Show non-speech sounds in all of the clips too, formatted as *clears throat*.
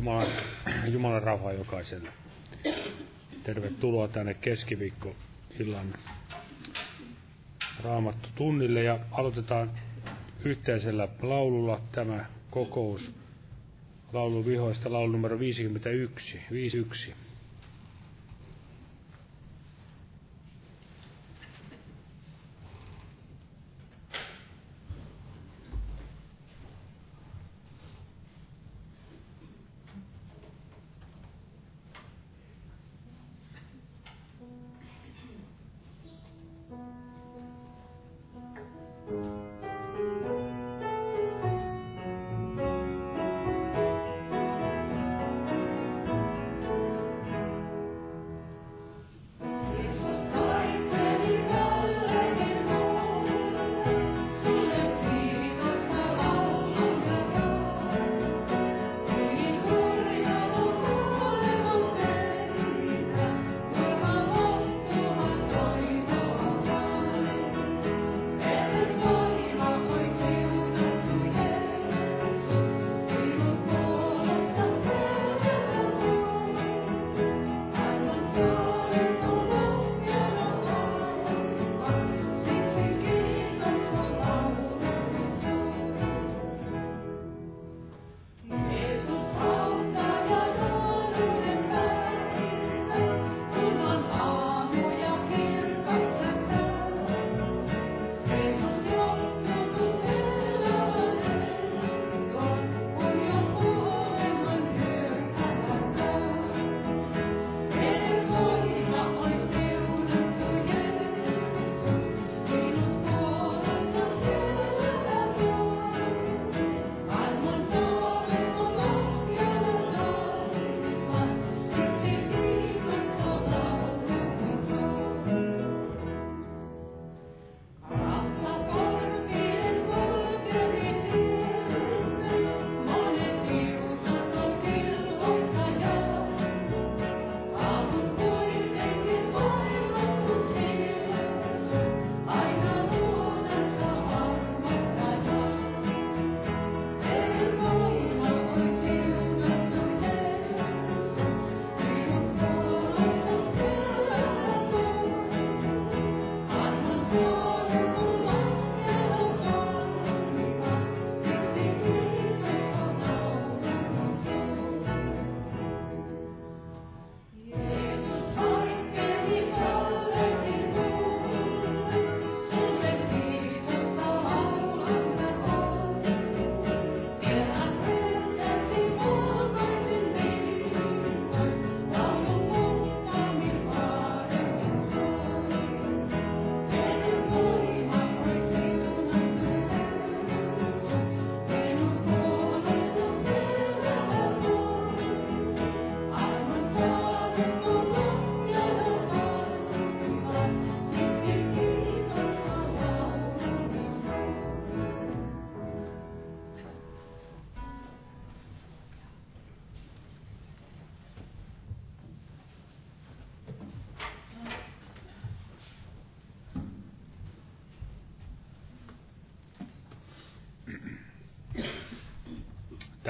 Jumalan, Jumalan rauhaa jokaiselle. Tervetuloa tänne keskiviikkoillan raamattu tunnille ja aloitetaan yhteisellä laululla tämä kokous laulun vihoista laulu numero 51, 51.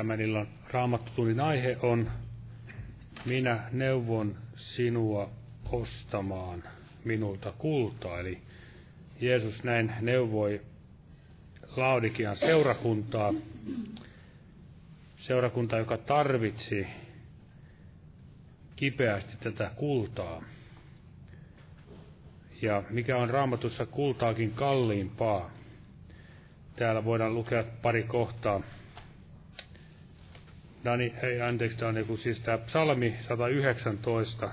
Tämän illan raamattutunnin aihe on Minä neuvon sinua ostamaan minulta kultaa. Eli Jeesus näin neuvoi Laodikian seurakuntaa, seurakunta, joka tarvitsi kipeästi tätä kultaa. Ja mikä on raamatussa kultaakin kalliimpaa? Täällä voidaan lukea pari kohtaa Dani, ei anteeksi Dani, kun siis tämä psalmi 119,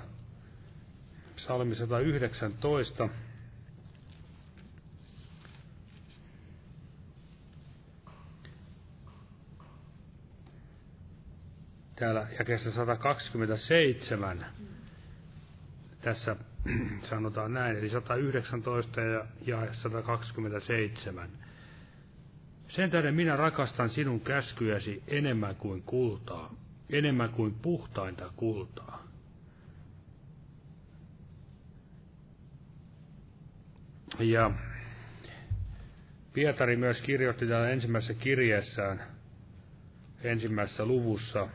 psalmi 119, täällä jakeessa 127, tässä *clears throat* sanotaan näin, eli 119 ja, ja 127. Sen tähden minä rakastan sinun käskyjäsi enemmän kuin kultaa, enemmän kuin puhtainta kultaa. Ja Pietari myös kirjoitti täällä ensimmäisessä kirjeessään, ensimmäisessä luvussa,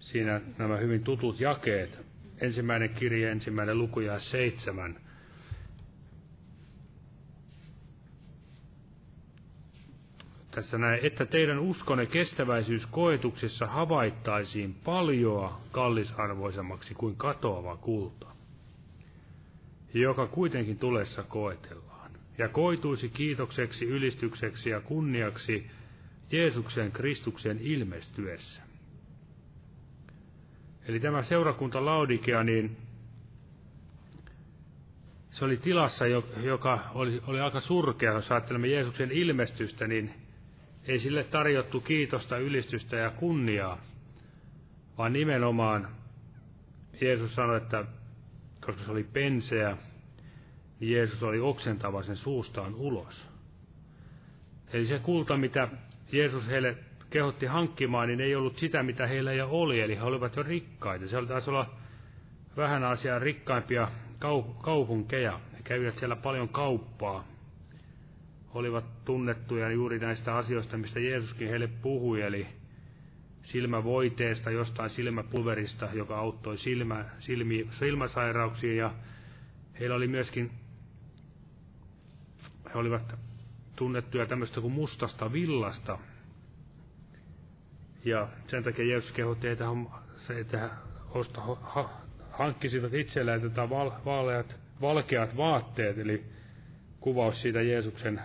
siinä nämä hyvin tutut jakeet. Ensimmäinen kirje, ensimmäinen luku ja seitsemän. Tässä näin, että teidän uskonne kestäväisyys koetuksessa havaittaisiin paljoa kallisarvoisemmaksi kuin katoava kulta, joka kuitenkin tulessa koetellaan, ja koituisi kiitokseksi, ylistykseksi ja kunniaksi Jeesuksen Kristuksen ilmestyessä. Eli tämä seurakunta Laudikea, niin se oli tilassa, joka oli, oli aika surkea, jos ajattelemme Jeesuksen ilmestystä, niin ei sille tarjottu kiitosta, ylistystä ja kunniaa, vaan nimenomaan Jeesus sanoi, että koska se oli penseä, niin Jeesus oli oksentava sen suustaan ulos. Eli se kulta, mitä Jeesus heille kehotti hankkimaan, niin ei ollut sitä, mitä heillä jo oli, eli he olivat jo rikkaita. Se taisi olla vähän asiaa rikkaimpia kaupunkeja. He kävivät siellä paljon kauppaa. Olivat tunnettuja juuri näistä asioista, mistä Jeesuskin heille puhui, eli silmävoiteesta, jostain silmäpulverista, joka auttoi silmä, silmi, silmäsairauksiin, ja heillä oli myöskin, he olivat tunnettuja tämmöistä kuin mustasta villasta, ja sen takia Jeesus kehotti heitä, että osta, ha, hankkisivat itselleen tätä val, valkeat vaatteet, eli kuvaus siitä Jeesuksen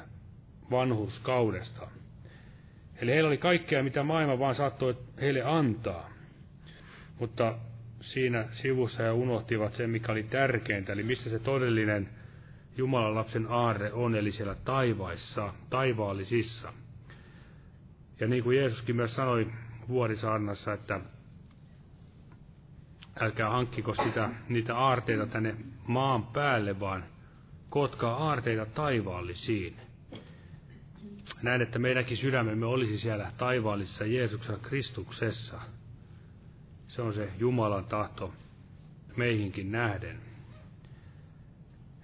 vanhuskaudesta. Eli heillä oli kaikkea, mitä maailma vaan saattoi heille antaa. Mutta siinä sivussa ja unohtivat sen, mikä oli tärkeintä, eli missä se todellinen Jumalan lapsen aarre on, eli siellä taivaissa, taivaallisissa. Ja niin kuin Jeesuskin myös sanoi vuorisaarnassa, että älkää hankkiko sitä, niitä aarteita tänne maan päälle, vaan kotkaa aarteita taivaallisiin. Näin, että meidänkin sydämemme olisi siellä taivaallisessa Jeesuksen Kristuksessa. Se on se Jumalan tahto meihinkin nähden.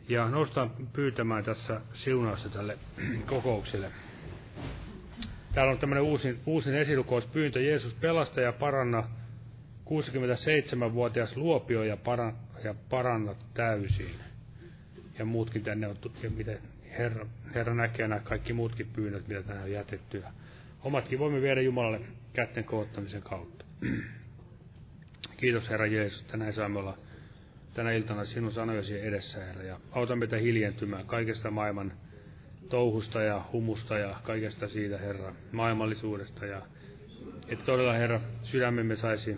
Ja nostan pyytämään tässä siunausta tälle *clears throat* kokoukselle. Täällä on tämmöinen uusin, uusin esilukouspyyntö. Jeesus pelasta ja paranna 67-vuotias luopio ja, para, ja paranna täysin. Ja muutkin tänne on, ja miten Herra, Herra näkee nämä kaikki muutkin pyynnöt, mitä tänne on jätetty. Ja omatkin voimme viedä Jumalalle kätten koottamisen kautta. Kiitos Herra Jeesus, että näin saamme olla tänä iltana sinun sanojasi edessä, Herra, ja auta meitä hiljentymään kaikesta maailman touhusta ja humusta ja kaikesta siitä, Herra, maailmallisuudesta. Ja että todella, Herra, sydämemme saisi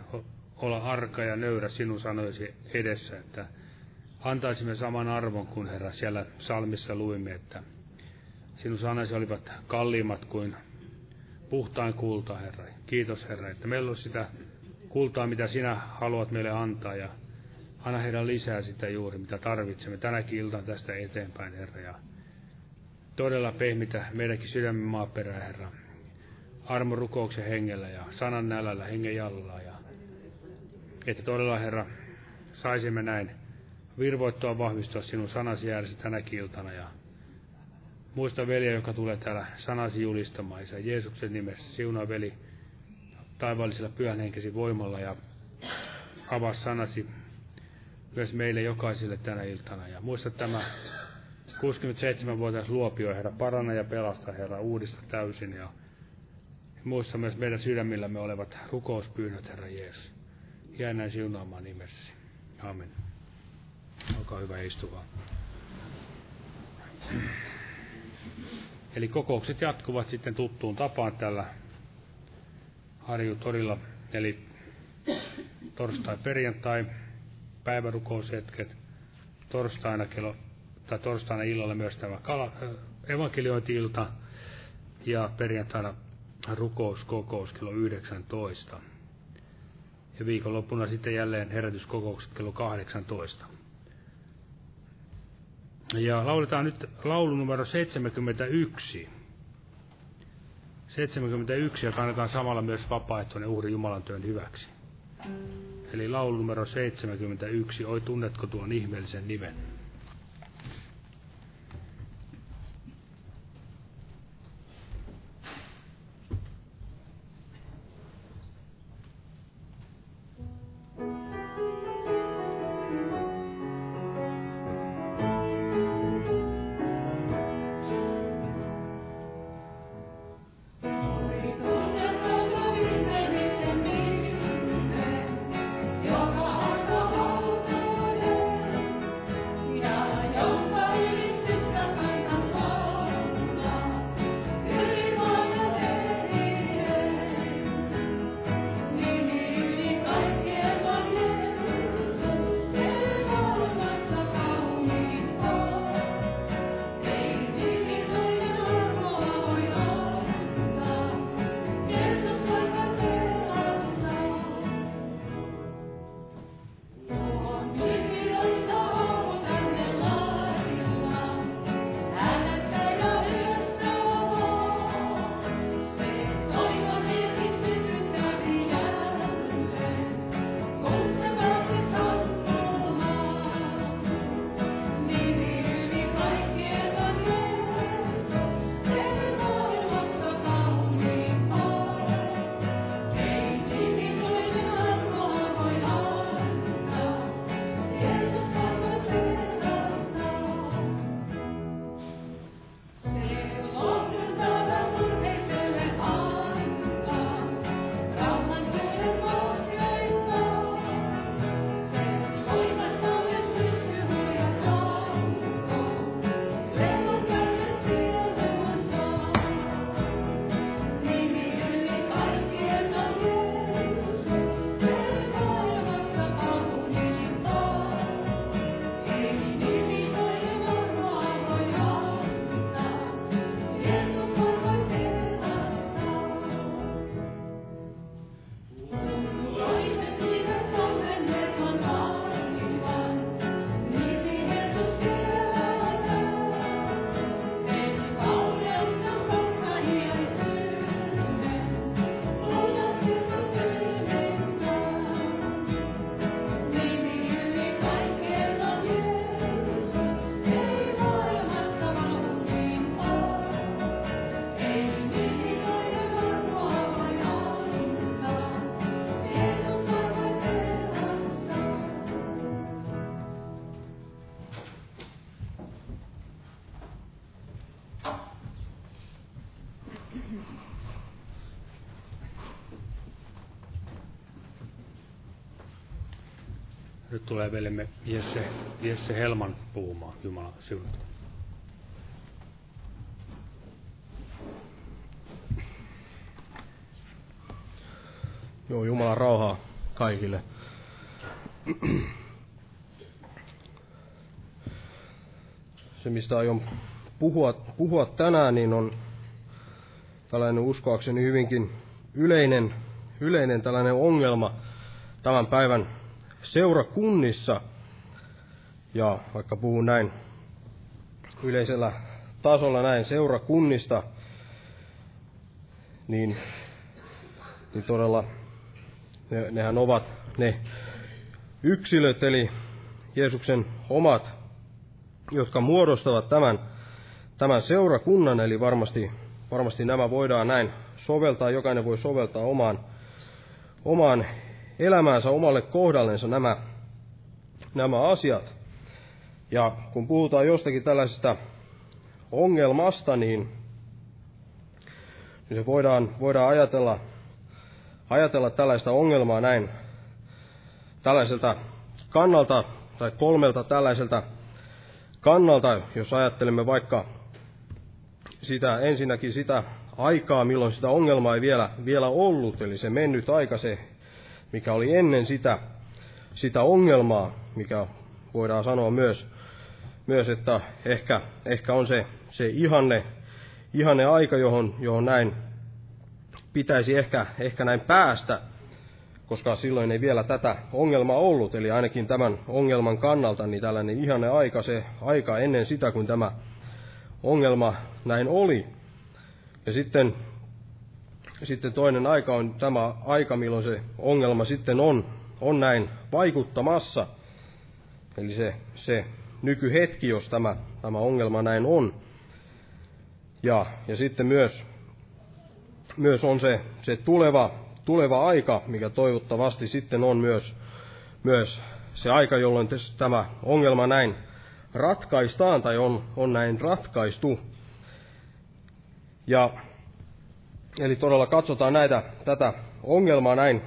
olla arka ja nöyrä sinun sanojasi edessä, että antaisimme saman arvon kuin, Herra, siellä salmissa luimme, että sinun sanasi olivat kalliimmat kuin puhtain kulta, Herra. Kiitos, Herra, että meillä on sitä kultaa, mitä sinä haluat meille antaa, ja anna heidän lisää sitä juuri, mitä tarvitsemme tänäkin iltaan tästä eteenpäin, Herra. Ja todella pehmitä meidänkin sydämen maaperää, Herra. Armo rukouksen hengellä ja sanan nälällä, hengen jallalla. Ja, että todella, Herra, saisimme näin virvoittua vahvistua sinun sanasi ääressä tänäkin iltana. Ja muista veliä, joka tulee täällä sanasi julistamaan, Isä Jeesuksen nimessä. Siunaa veli taivaallisella pyhän henkesi voimalla ja avaa sanasi myös meille jokaiselle tänä iltana. Ja muista tämä 67-vuotias luopio, Herra, paranna ja pelasta, Herra, uudista täysin. Ja muista myös meidän sydämillämme olevat rukouspyynnöt, Herra Jeesus. Jää näin siunaamaan nimessäsi. Amen. Olkaa hyvä istua. Eli kokoukset jatkuvat sitten tuttuun tapaan tällä Harjutorilla, eli torstai, perjantai, päivärukoushetket, torstaina kello tai torstaina illalla myös tämä kala, evankeliointi-ilta ja perjantaina rukouskokous kello 19. Ja viikonloppuna sitten jälleen herätyskokoukset kello 18. Ja lauletaan nyt laulu numero 71. 71 ja kannetaan samalla myös vapaaehtoinen uhri Jumalan työn hyväksi. Eli laulu numero 71, oi tunnetko tuon ihmeellisen nimen? Nyt tulee veljemme Jesse, Jesse Helman puhumaan. Jumala siunata. Joo, Jumalan rauhaa kaikille. Se, mistä aion puhua, puhua tänään, niin on tällainen uskoakseni hyvinkin yleinen, yleinen tällainen ongelma tämän päivän seurakunnissa. Ja vaikka puhun näin yleisellä tasolla näin seurakunnista, niin, niin todella ne, nehän ovat ne yksilöt, eli Jeesuksen omat, jotka muodostavat tämän, tämän seurakunnan, eli varmasti, varmasti nämä voidaan näin soveltaa, jokainen voi soveltaa omaan, omaan elämäänsä, omalle kohdallensa nämä, nämä asiat. Ja kun puhutaan jostakin tällaisesta ongelmasta, niin, niin se voidaan, voidaan ajatella ajatella tällaista ongelmaa näin tällaiselta kannalta tai kolmelta tällaiselta kannalta, jos ajattelemme vaikka sitä ensinnäkin sitä aikaa, milloin sitä ongelmaa ei vielä, vielä ollut, eli se mennyt aika, se mikä oli ennen sitä, sitä ongelmaa, mikä voidaan sanoa myös, myös että ehkä, ehkä on se, se ihanne, ihanne aika, johon, johon näin pitäisi ehkä, ehkä näin päästä, koska silloin ei vielä tätä ongelmaa ollut, eli ainakin tämän ongelman kannalta, niin tällainen ihanne aika, se aika ennen sitä, kun tämä ongelma näin oli. Ja sitten, sitten toinen aika on tämä aika, milloin se ongelma sitten on, on näin vaikuttamassa. Eli se, se nykyhetki, jos tämä, tämä ongelma näin on. Ja, ja sitten myös myös on se, se tuleva, tuleva aika, mikä toivottavasti sitten on myös, myös se aika, jolloin tämä ongelma näin ratkaistaan tai on, on näin ratkaistu. Ja, eli todella katsotaan näitä, tätä ongelmaa näin,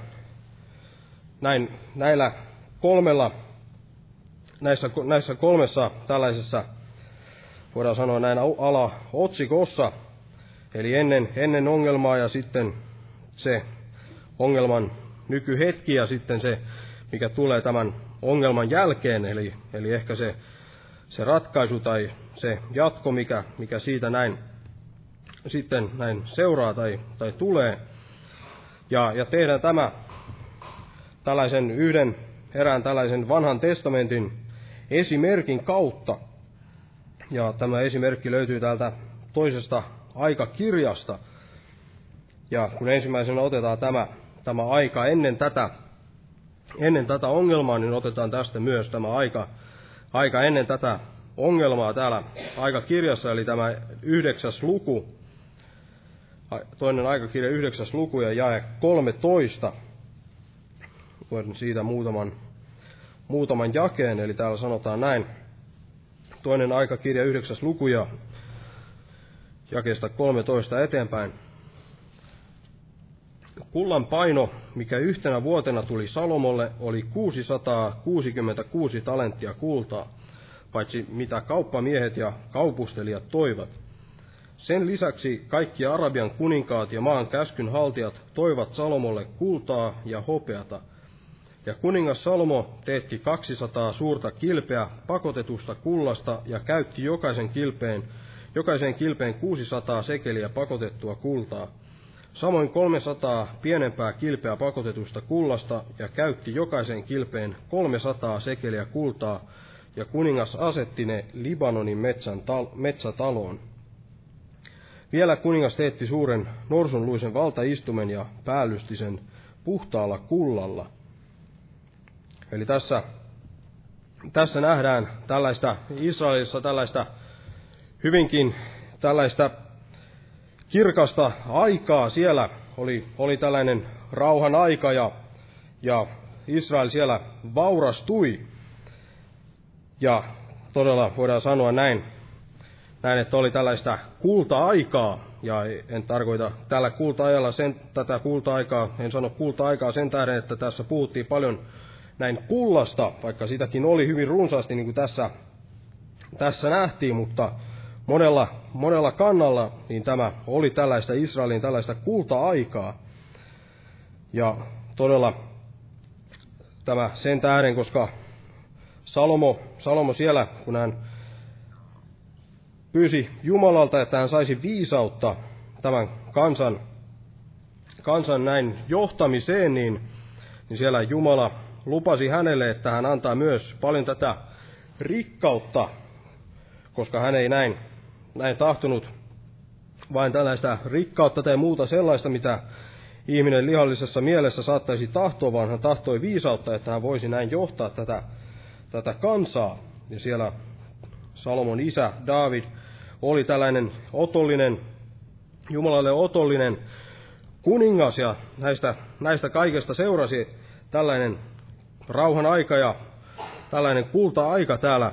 näin näillä kolmella, näissä, näissä kolmessa tällaisessa, voidaan sanoa näin ala-otsikossa, Eli ennen, ennen ongelmaa ja sitten se ongelman nykyhetki ja sitten se, mikä tulee tämän ongelman jälkeen, eli, eli ehkä se, se ratkaisu tai se jatko, mikä, mikä siitä näin sitten näin seuraa tai, tai tulee. Ja, ja tehdään tämä tällaisen yhden erään tällaisen vanhan testamentin esimerkin kautta. Ja tämä esimerkki löytyy täältä toisesta aikakirjasta. Ja kun ensimmäisenä otetaan tämä, tämä aika ennen tätä, ennen tätä ongelmaa, niin otetaan tästä myös tämä aika, aika ennen tätä ongelmaa täällä aikakirjassa, eli tämä yhdeksäs luku, toinen aikakirja yhdeksäs luku ja jae 13. Voin siitä muutaman, muutaman jakeen, eli täällä sanotaan näin. Toinen aikakirja yhdeksäs luku ja jakeesta 13 eteenpäin. Kullan paino, mikä yhtenä vuotena tuli Salomolle, oli 666 talenttia kultaa, paitsi mitä kauppamiehet ja kaupustelijat toivat. Sen lisäksi kaikki Arabian kuninkaat ja maan käskyn haltijat toivat Salomolle kultaa ja hopeata. Ja kuningas Salomo teetti 200 suurta kilpeä pakotetusta kullasta ja käytti jokaisen kilpeen jokaiseen kilpeen 600 sekeliä pakotettua kultaa, samoin 300 pienempää kilpeä pakotetusta kullasta ja käytti jokaiseen kilpeen 300 sekeliä kultaa, ja kuningas asetti ne Libanonin metsän tal- metsätaloon. Vielä kuningas teetti suuren norsunluisen valtaistumen ja päällysti sen puhtaalla kullalla. Eli tässä, tässä nähdään tällaista Israelissa tällaista hyvinkin tällaista kirkasta aikaa. Siellä oli, oli tällainen rauhan aika ja, ja Israel siellä vaurastui. Ja todella voidaan sanoa näin, näin että oli tällaista kulta-aikaa, ja en tarkoita tällä kulta-ajalla sen, tätä kulta-aikaa, en sano kulta-aikaa sen tähden, että tässä puhuttiin paljon näin kullasta, vaikka sitäkin oli hyvin runsaasti, niin kuin tässä, tässä nähtiin, mutta monella, monella kannalla niin tämä oli tällaista Israelin tällaista kulta-aikaa. Ja todella tämä sen tähden, koska Salomo, Salomo siellä, kun hän pyysi Jumalalta, että hän saisi viisautta tämän kansan, kansan näin johtamiseen, niin, niin siellä Jumala lupasi hänelle, että hän antaa myös paljon tätä rikkautta, koska hän ei näin, näin tahtonut vain tällaista rikkautta tai muuta sellaista, mitä ihminen lihallisessa mielessä saattaisi tahtoa, vaan hän tahtoi viisautta, että hän voisi näin johtaa tätä, tätä kansaa. Ja siellä Salomon isä David oli tällainen otollinen, Jumalalle otollinen kuningas, ja näistä, näistä kaikesta seurasi tällainen rauhan aika ja tällainen kulta-aika täällä,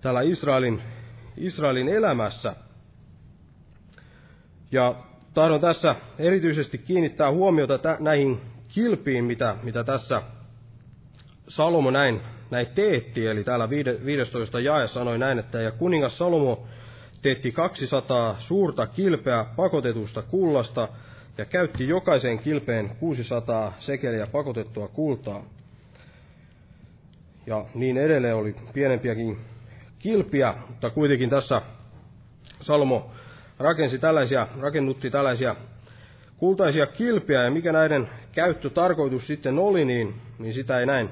täällä Israelin, Israelin elämässä. Ja tahdon tässä erityisesti kiinnittää huomiota näihin kilpiin, mitä, mitä tässä Salomo näin, näin teetti. Eli täällä 15 jae sanoi näin, että ja kuningas Salomo teetti 200 suurta kilpeä pakotetusta kullasta ja käytti jokaiseen kilpeen 600 sekeliä pakotettua kultaa. Ja niin edelleen oli pienempiäkin kilpiä, mutta kuitenkin tässä Salomo rakensi tällaisia, rakennutti tällaisia kultaisia kilpiä, ja mikä näiden käyttötarkoitus sitten oli, niin, niin sitä ei näin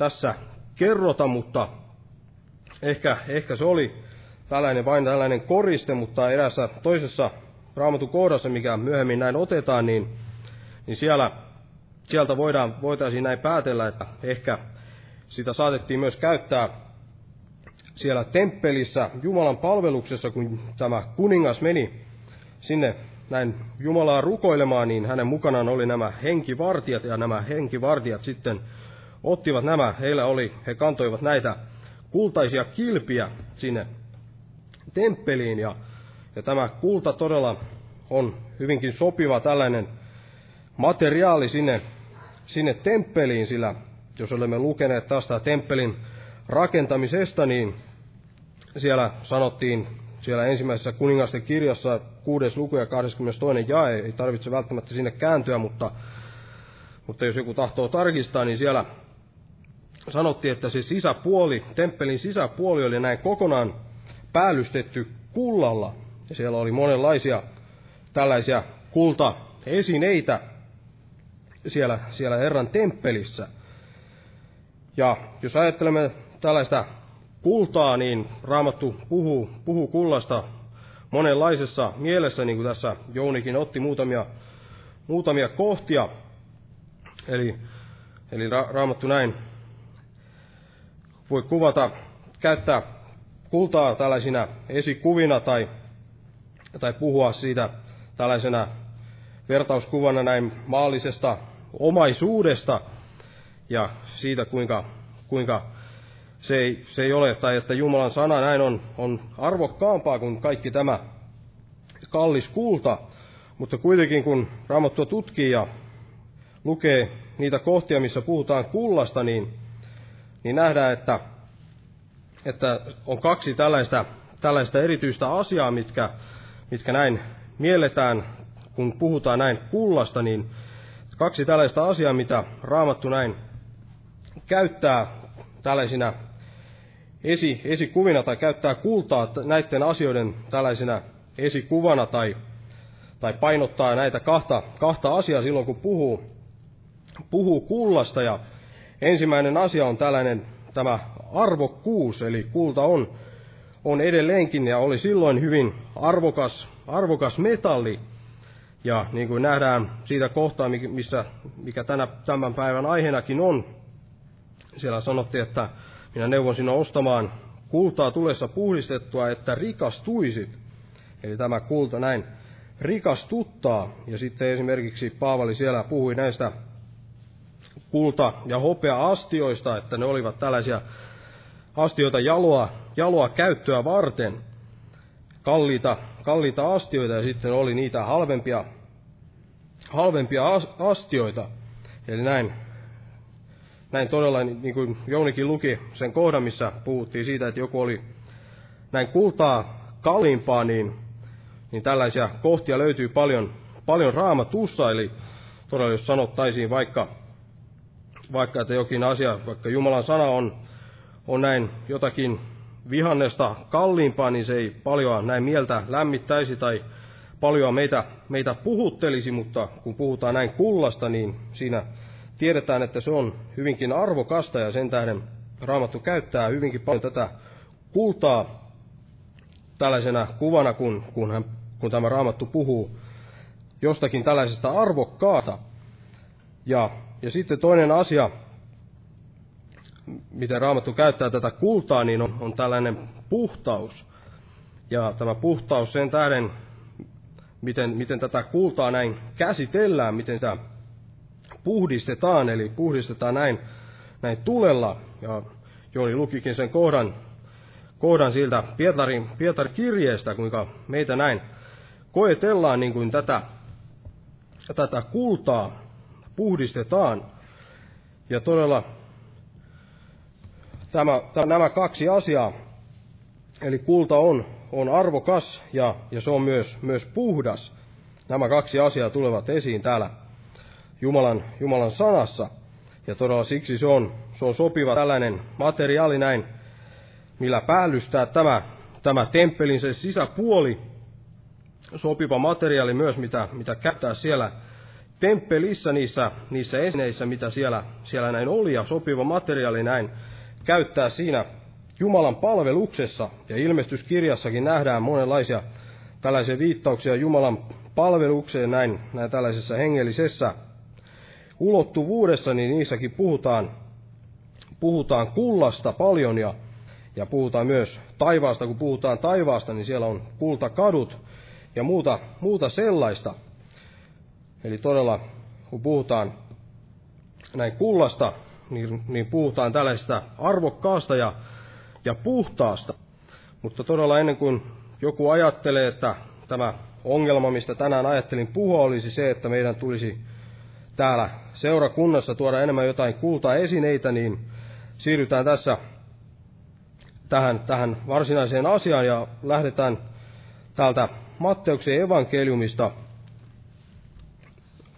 tässä kerrota, mutta ehkä, ehkä se oli tällainen vain tällainen koriste, mutta erässä toisessa raamatun kohdassa, mikä myöhemmin näin otetaan, niin, niin siellä, sieltä voidaan, voitaisiin näin päätellä, että ehkä sitä saatettiin myös käyttää siellä temppelissä Jumalan palveluksessa, kun tämä kuningas meni sinne näin Jumalaa rukoilemaan, niin hänen mukanaan oli nämä henkivartijat, ja nämä henkivartijat sitten ottivat nämä, heillä oli, he kantoivat näitä kultaisia kilpiä sinne temppeliin, ja, ja tämä kulta todella on hyvinkin sopiva tällainen materiaali sinne, sinne temppeliin, sillä jos olemme lukeneet tästä temppelin rakentamisesta, niin siellä sanottiin siellä ensimmäisessä kuningasten kirjassa kuudes luku ja 22. jae, ei tarvitse välttämättä sinne kääntyä, mutta, mutta jos joku tahtoo tarkistaa, niin siellä sanottiin, että se sisäpuoli, temppelin sisäpuoli oli näin kokonaan päällystetty kullalla. Ja siellä oli monenlaisia tällaisia kultaesineitä siellä, siellä Herran temppelissä. Ja jos ajattelemme tällaista kultaa, niin Raamattu puhuu, puhuu kullasta monenlaisessa mielessä, niin kuin tässä Jounikin otti muutamia, muutamia kohtia. Eli, eli ra- Raamattu näin voi kuvata, käyttää kultaa tällaisina esikuvina tai, tai puhua siitä tällaisena vertauskuvana näin maallisesta omaisuudesta ja siitä, kuinka, kuinka se ei, se ei ole, tai että Jumalan sana näin on, on arvokkaampaa kuin kaikki tämä kallis kulta, mutta kuitenkin kun Raamattua tutkii ja lukee niitä kohtia, missä puhutaan kullasta, niin, niin nähdään, että, että on kaksi tällaista, tällaista erityistä asiaa, mitkä, mitkä näin mielletään, kun puhutaan näin kullasta, niin kaksi tällaista asiaa, mitä Raamattu näin käyttää tällaisina esi, esikuvina tai käyttää kultaa näiden asioiden tällaisena esikuvana tai, tai painottaa näitä kahta, kahta asiaa silloin, kun puhuu, puhuu kullasta. Ja ensimmäinen asia on tällainen tämä arvokkuus, eli kulta on, on edelleenkin ja oli silloin hyvin arvokas, arvokas metalli. Ja niin kuin nähdään siitä kohtaa, missä, mikä tänä, tämän päivän aiheenakin on, siellä sanottiin, että minä neuvon sinua ostamaan kultaa tulessa puhdistettua, että rikastuisit. Eli tämä kulta näin rikastuttaa. Ja sitten esimerkiksi Paavali siellä puhui näistä kulta- ja hopea-astioista, että ne olivat tällaisia astioita jaloa, jaloa käyttöä varten, kalliita, kalliita astioita, ja sitten oli niitä halvempia, halvempia astioita. Eli näin näin todella, niin kuin Jounikin luki sen kohdan, missä puhuttiin siitä, että joku oli näin kultaa kalliimpaa, niin, niin tällaisia kohtia löytyy paljon, paljon raamatussa, eli todella jos sanottaisiin vaikka, vaikka, että jokin asia, vaikka Jumalan sana on, on näin jotakin vihannesta kalliimpaa, niin se ei paljon näin mieltä lämmittäisi tai paljon meitä, meitä puhuttelisi, mutta kun puhutaan näin kullasta, niin siinä tiedetään, että se on hyvinkin arvokasta ja sen tähden Raamattu käyttää hyvinkin paljon tätä kultaa tällaisena kuvana, kun, kun, hän, kun tämä Raamattu puhuu jostakin tällaisesta arvokkaata. Ja, ja sitten toinen asia, miten Raamattu käyttää tätä kultaa, niin on, on tällainen puhtaus. Ja tämä puhtaus sen tähden, miten, miten tätä kultaa näin käsitellään, miten sitä puhdistetaan, eli puhdistetaan näin, näin tulella. Ja Jooni lukikin sen kohdan, kohdan siltä Pietarin, Pietarin kirjeestä, kuinka meitä näin koetellaan niin kuin tätä, tätä kultaa puhdistetaan. Ja todella tämä, tämä, nämä kaksi asiaa, eli kulta on, on arvokas ja, ja se on myös, myös puhdas. Nämä kaksi asiaa tulevat esiin täällä Jumalan, Jumalan sanassa. Ja todella siksi se on, se on sopiva tällainen materiaali näin, millä päällystää tämä, tämä temppelin se sisäpuoli, sopiva materiaali myös, mitä, mitä käyttää siellä temppelissä niissä, niissä esineissä, mitä siellä, siellä näin oli, ja sopiva materiaali näin käyttää siinä Jumalan palveluksessa. Ja ilmestyskirjassakin nähdään monenlaisia tällaisia viittauksia Jumalan palvelukseen näin, näin tällaisessa hengellisessä ulottuvuudessa, niin niissäkin puhutaan, puhutaan kullasta paljon ja, ja puhutaan myös taivaasta. Kun puhutaan taivaasta, niin siellä on kultakadut ja muuta, muuta sellaista. Eli todella, kun puhutaan näin kullasta, niin, niin puhutaan tällaisesta arvokkaasta ja, ja puhtaasta. Mutta todella ennen kuin joku ajattelee, että tämä ongelma, mistä tänään ajattelin puhua, olisi se, että meidän tulisi täällä seurakunnassa tuoda enemmän jotain kulta-esineitä, niin siirrytään tässä tähän, tähän varsinaiseen asiaan ja lähdetään täältä Matteuksen evankeliumista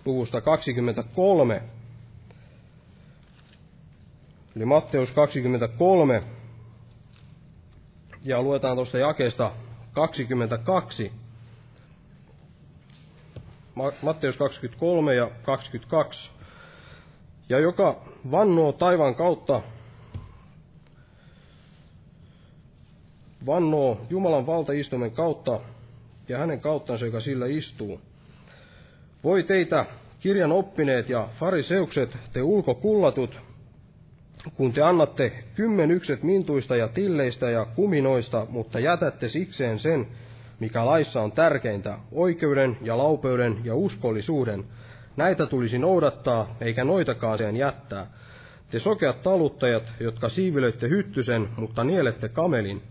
luvusta 23. Eli Matteus 23, ja luetaan tuosta jakeesta 22. Matteus 23 ja 22. Ja joka vannoo taivaan kautta, vannoo Jumalan valtaistumen kautta ja hänen kauttansa, joka sillä istuu. Voi teitä, kirjan oppineet ja fariseukset, te ulkokullatut, kun te annatte kymmenykset mintuista ja tilleistä ja kuminoista, mutta jätätte sikseen sen, mikä laissa on tärkeintä, oikeuden ja laupeuden ja uskollisuuden. Näitä tulisi noudattaa, eikä noitakaan sen jättää. Te sokeat taluttajat, jotka siivilöitte hyttysen, mutta nielette kamelin.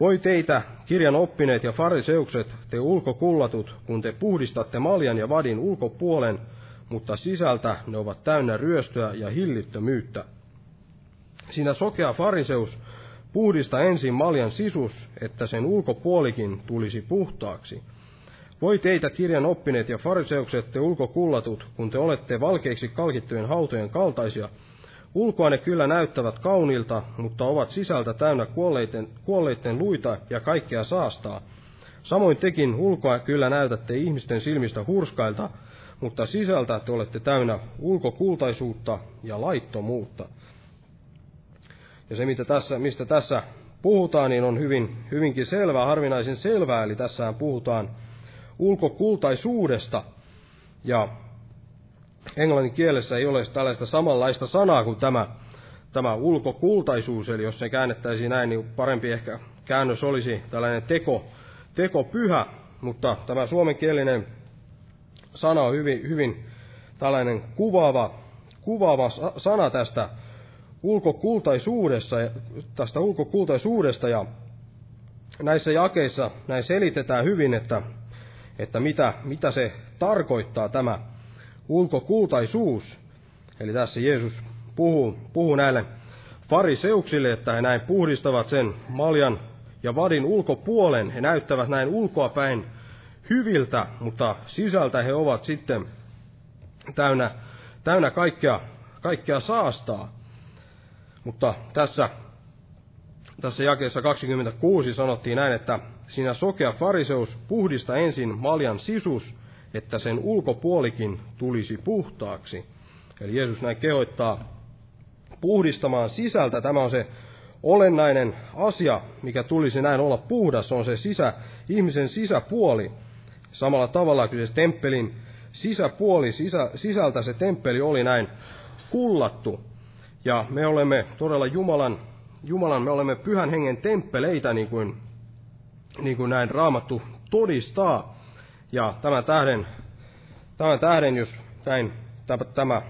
Voi teitä, kirjan oppineet ja fariseukset, te ulkokullatut, kun te puhdistatte maljan ja vadin ulkopuolen, mutta sisältä ne ovat täynnä ryöstöä ja hillittömyyttä. Siinä sokea fariseus puhdista ensin maljan sisus, että sen ulkopuolikin tulisi puhtaaksi. Voi teitä kirjan oppineet ja fariseukset te ulkokullatut, kun te olette valkeiksi kalkittujen hautojen kaltaisia. Ulkoa ne kyllä näyttävät kaunilta, mutta ovat sisältä täynnä kuolleiden, kuolleiden luita ja kaikkea saastaa. Samoin tekin ulkoa kyllä näytätte ihmisten silmistä hurskailta, mutta sisältä te olette täynnä ulkokultaisuutta ja laittomuutta. Ja se, mitä tässä, mistä tässä puhutaan, niin on hyvin, hyvinkin selvää, harvinaisen selvää, eli tässä puhutaan ulkokultaisuudesta. Ja englannin kielessä ei ole tällaista samanlaista sanaa kuin tämä, tämä ulkokultaisuus, eli jos se käännettäisiin näin, niin parempi ehkä käännös olisi tällainen teko, teko pyhä, mutta tämä suomenkielinen sana on hyvin, hyvin tällainen kuvaava, kuvaava sana tästä ulkokultaisuudessa, tästä ulkokultaisuudesta. Ja näissä jakeissa näin selitetään hyvin, että, että mitä, mitä se tarkoittaa tämä ulkokultaisuus. Eli tässä Jeesus puhuu, puhuu näille fariseuksille, että he näin puhdistavat sen maljan ja vadin ulkopuolen. He näyttävät näin ulkoapäin hyviltä, mutta sisältä he ovat sitten täynnä, täynnä kaikkea, kaikkea saastaa. Mutta tässä, tässä jakeessa 26 sanottiin näin, että sinä sokea fariseus puhdista ensin maljan sisus, että sen ulkopuolikin tulisi puhtaaksi. Eli Jeesus näin kehoittaa puhdistamaan sisältä. Tämä on se olennainen asia, mikä tulisi näin olla puhdas, on se sisä, ihmisen sisäpuoli. Samalla tavalla kuin se temppelin sisäpuoli, sisä, sisältä se temppeli oli näin kullattu. Ja me olemme todella Jumalan, Jumalan me olemme pyhän hengen temppeleitä, niin kuin, niin kuin näin raamattu todistaa. Ja tämän tähden, tämän tähden jos näin, tämä,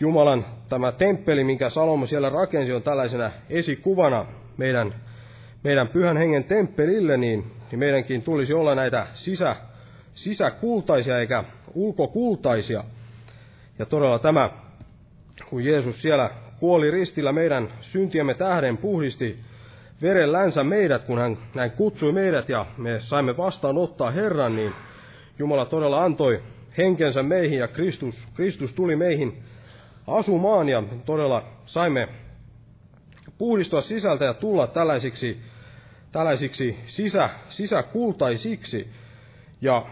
Jumalan tämä temppeli, minkä Salomo siellä rakensi, on tällaisena esikuvana meidän, meidän pyhän hengen temppelille, niin, niin meidänkin tulisi olla näitä sisä, sisäkultaisia eikä ulkokultaisia. Ja todella tämä, kun Jeesus siellä kuoli ristillä meidän syntiemme tähden, puhdisti verellänsä meidät, kun hän näin kutsui meidät ja me saimme vastaanottaa Herran, niin Jumala todella antoi henkensä meihin ja Kristus, Kristus tuli meihin asumaan ja todella saimme puhdistua sisältä ja tulla tällaisiksi, tällaisiksi sisä, sisäkultaisiksi. Ja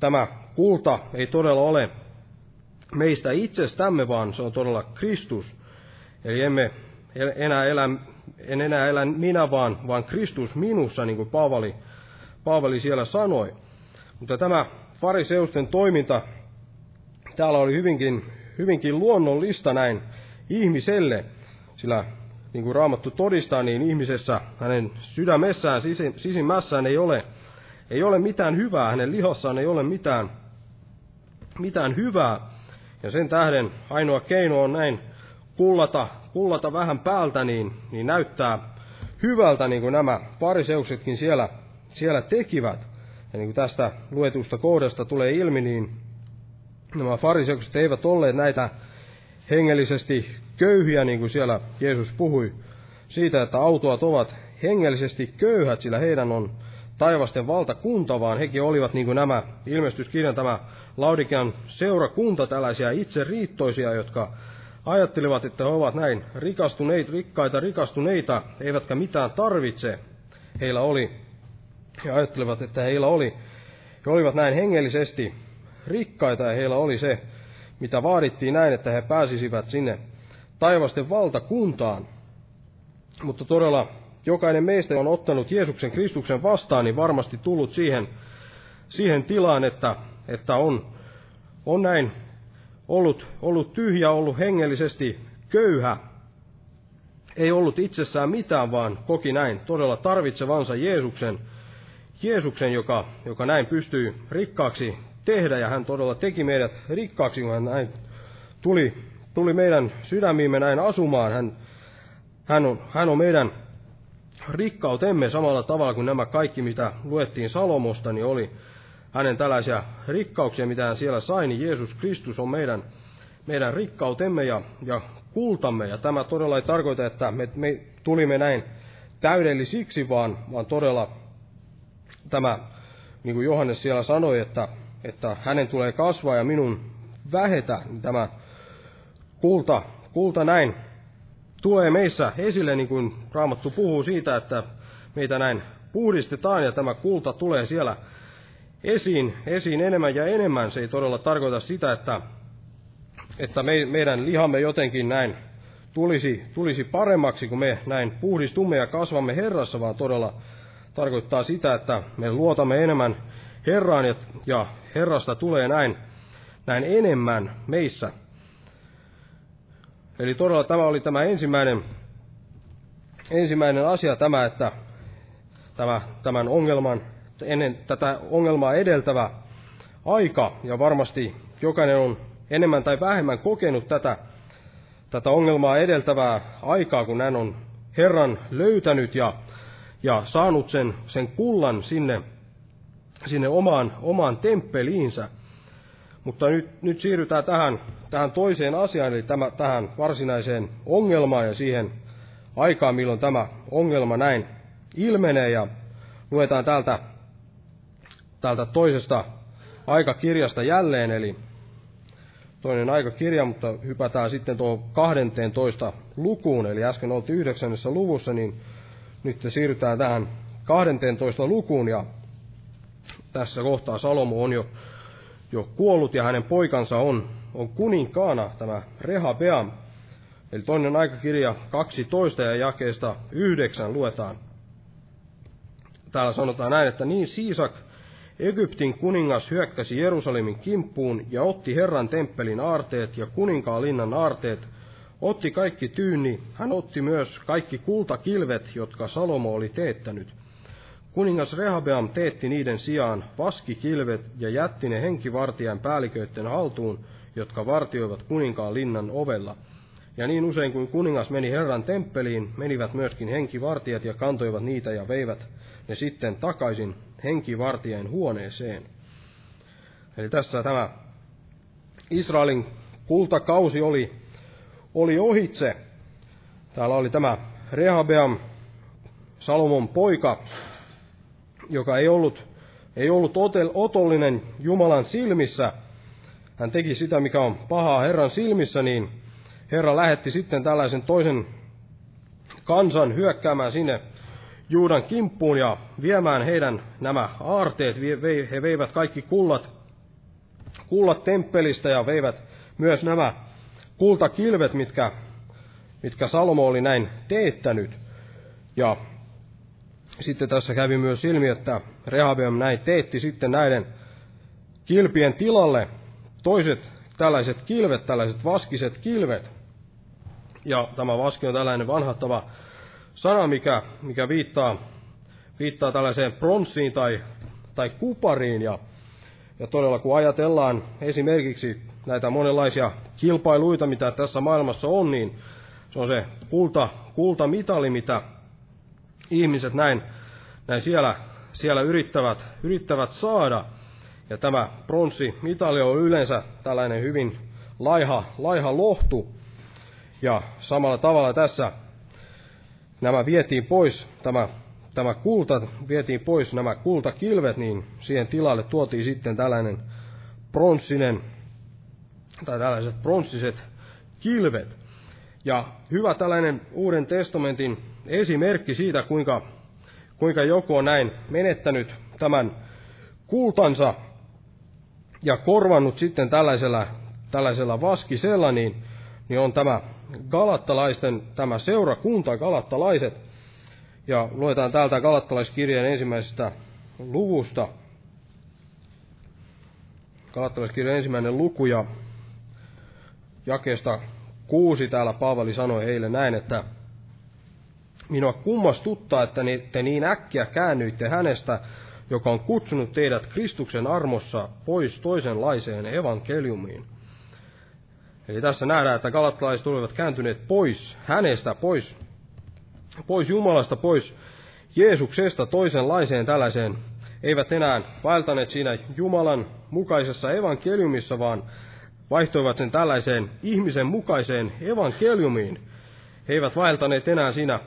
tämä kulta ei todella ole meistä itsestämme, vaan se on todella Kristus. Eli emme enää elä, en enää elä minä, vaan, vaan Kristus minussa, niin kuin Paavali, Paavali siellä sanoi. Mutta tämä fariseusten toiminta täällä oli hyvinkin, hyvinkin luonnollista näin ihmiselle, sillä niin kuin Raamattu todistaa, niin ihmisessä, hänen sydämessään, sisimmässään ei ole, ei ole mitään hyvää, hänen lihassaan ei ole mitään, mitään hyvää. Ja sen tähden ainoa keino on näin kullata, kullata vähän päältä, niin, niin näyttää hyvältä, niin kuin nämä pariseuksetkin siellä, siellä tekivät. Ja niin kuin tästä luetusta kohdasta tulee ilmi, niin nämä fariseukset eivät olleet näitä hengellisesti köyhiä, niin kuin siellä Jeesus puhui siitä, että autoat ovat hengellisesti köyhät, sillä heidän on taivasten valtakunta, vaan hekin olivat niin kuin nämä ilmestyskirjan tämä Laudikean seurakunta, tällaisia itseriittoisia, jotka ajattelivat, että he ovat näin rikastuneita, rikkaita rikastuneita, eivätkä mitään tarvitse. Heillä oli, he ajattelivat, että heillä oli, he olivat näin hengellisesti rikkaita ja heillä oli se, mitä vaadittiin näin, että he pääsisivät sinne taivasten valtakuntaan. Mutta todella jokainen meistä on ottanut Jeesuksen Kristuksen vastaan, niin varmasti tullut siihen, siihen tilaan, että, että on, on näin ollut, ollut tyhjä, ollut hengellisesti köyhä, ei ollut itsessään mitään, vaan koki näin todella tarvitsevansa Jeesuksen, Jeesuksen joka, joka näin pystyy rikkaaksi tehdä, ja hän todella teki meidät rikkaaksi, kun hän näin tuli, tuli meidän sydämiimme näin asumaan. Hän, hän, on, hän on meidän rikkautemme samalla tavalla kuin nämä kaikki, mitä luettiin Salomosta, niin oli hänen tällaisia rikkauksia, mitä hän siellä sai, niin Jeesus Kristus on meidän, meidän rikkautemme ja, ja kultamme. Ja tämä todella ei tarkoita, että me, me tulimme näin täydellisiksi, vaan, vaan todella tämä, niin kuin Johannes siellä sanoi, että että hänen tulee kasvaa ja minun vähetä, niin tämä kulta, kulta näin tulee meissä esille, niin kuin Raamattu puhuu siitä, että meitä näin puhdistetaan ja tämä kulta tulee siellä esiin, esiin enemmän ja enemmän. Se ei todella tarkoita sitä, että, että me, meidän lihamme jotenkin näin tulisi, tulisi paremmaksi, kun me näin puhdistumme ja kasvamme Herrassa, vaan todella tarkoittaa sitä, että me luotamme enemmän Herraan ja, ja Herrasta tulee näin, näin enemmän meissä. Eli todella tämä oli tämä ensimmäinen, ensimmäinen asia tämä, että tämä, tämän ongelman, ennen tätä ongelmaa edeltävä aika, ja varmasti jokainen on enemmän tai vähemmän kokenut tätä, tätä ongelmaa edeltävää aikaa, kun hän on Herran löytänyt ja, ja saanut sen, sen kullan sinne sinne omaan, omaan temppeliinsä. Mutta nyt, nyt siirrytään tähän, tähän toiseen asiaan, eli tämä, tähän varsinaiseen ongelmaan ja siihen aikaan, milloin tämä ongelma näin ilmenee. Ja luetaan täältä, täältä toisesta aikakirjasta jälleen, eli toinen aikakirja, mutta hypätään sitten tuohon 12 lukuun, eli äsken oltiin yhdeksännessä luvussa, niin nyt siirrytään tähän 12 lukuun, ja tässä kohtaa Salomo on jo, jo kuollut, ja hänen poikansa on, on kuninkaana, tämä Rehabeam. Eli toinen aikakirja 12 ja jakeesta 9 luetaan. Täällä sanotaan näin, että niin Siisak Egyptin kuningas hyökkäsi Jerusalemin kimppuun ja otti Herran temppelin aarteet ja kuninkaan linnan aarteet, otti kaikki tyynni, hän otti myös kaikki kultakilvet, jotka Salomo oli teettänyt. Kuningas Rehabeam teetti niiden sijaan vaskikilvet ja jätti ne henkivartijan päälliköiden haltuun, jotka vartioivat kuninkaan linnan ovella. Ja niin usein kuin kuningas meni Herran temppeliin, menivät myöskin henkivartijat ja kantoivat niitä ja veivät ne sitten takaisin henkivartijain huoneeseen. Eli tässä tämä Israelin kultakausi oli, oli ohitse. Täällä oli tämä Rehabeam, Salomon poika, joka ei ollut, ei ollut otollinen Jumalan silmissä. Hän teki sitä, mikä on pahaa Herran silmissä, niin Herra lähetti sitten tällaisen toisen kansan hyökkäämään sinne Juudan kimppuun ja viemään heidän nämä aarteet. He veivät kaikki kullat, kullat temppelistä ja veivät myös nämä kultakilvet, mitkä, mitkä Salomo oli näin teettänyt. Ja sitten tässä kävi myös ilmi, että Rehabeam näin teetti sitten näiden kilpien tilalle toiset tällaiset kilvet, tällaiset vaskiset kilvet. Ja tämä vaski on tällainen vanhattava sana, mikä, mikä viittaa, viittaa tällaiseen pronssiin tai, tai kupariin. Ja, ja todella kun ajatellaan esimerkiksi näitä monenlaisia kilpailuita, mitä tässä maailmassa on, niin se on se kulta, kultamitali, mitä ihmiset näin, näin siellä, siellä yrittävät, yrittävät saada. Ja tämä pronssimitali on yleensä tällainen hyvin laiha, laiha lohtu. Ja samalla tavalla tässä nämä vietiin pois, tämä, tämä kulta, vietiin pois nämä kultakilvet, niin siihen tilalle tuotiin sitten tällainen pronssinen, tai tällaiset pronssiset kilvet. Ja hyvä tällainen Uuden testamentin esimerkki siitä, kuinka, kuinka joku on näin menettänyt tämän kultansa ja korvannut sitten tällaisella, tällaisella vaskisella, niin, niin on tämä galattalaisten tämä seurakunta, galattalaiset. Ja luetaan täältä galattalaiskirjeen ensimmäisestä luvusta. Galattalaiskirjan ensimmäinen luku ja jakeesta kuusi täällä Paavali sanoi heille näin, että minua kummastuttaa, että te niin äkkiä käännyitte hänestä, joka on kutsunut teidät Kristuksen armossa pois toisenlaiseen evankeliumiin – Eli tässä nähdään, että galattalaiset olivat kääntyneet pois hänestä, pois, pois Jumalasta, pois Jeesuksesta toisenlaiseen tällaiseen. Eivät enää vaeltaneet siinä Jumalan mukaisessa evankeliumissa, vaan vaihtoivat sen tällaiseen ihmisen mukaiseen evankeliumiin. He eivät vaeltaneet enää siinä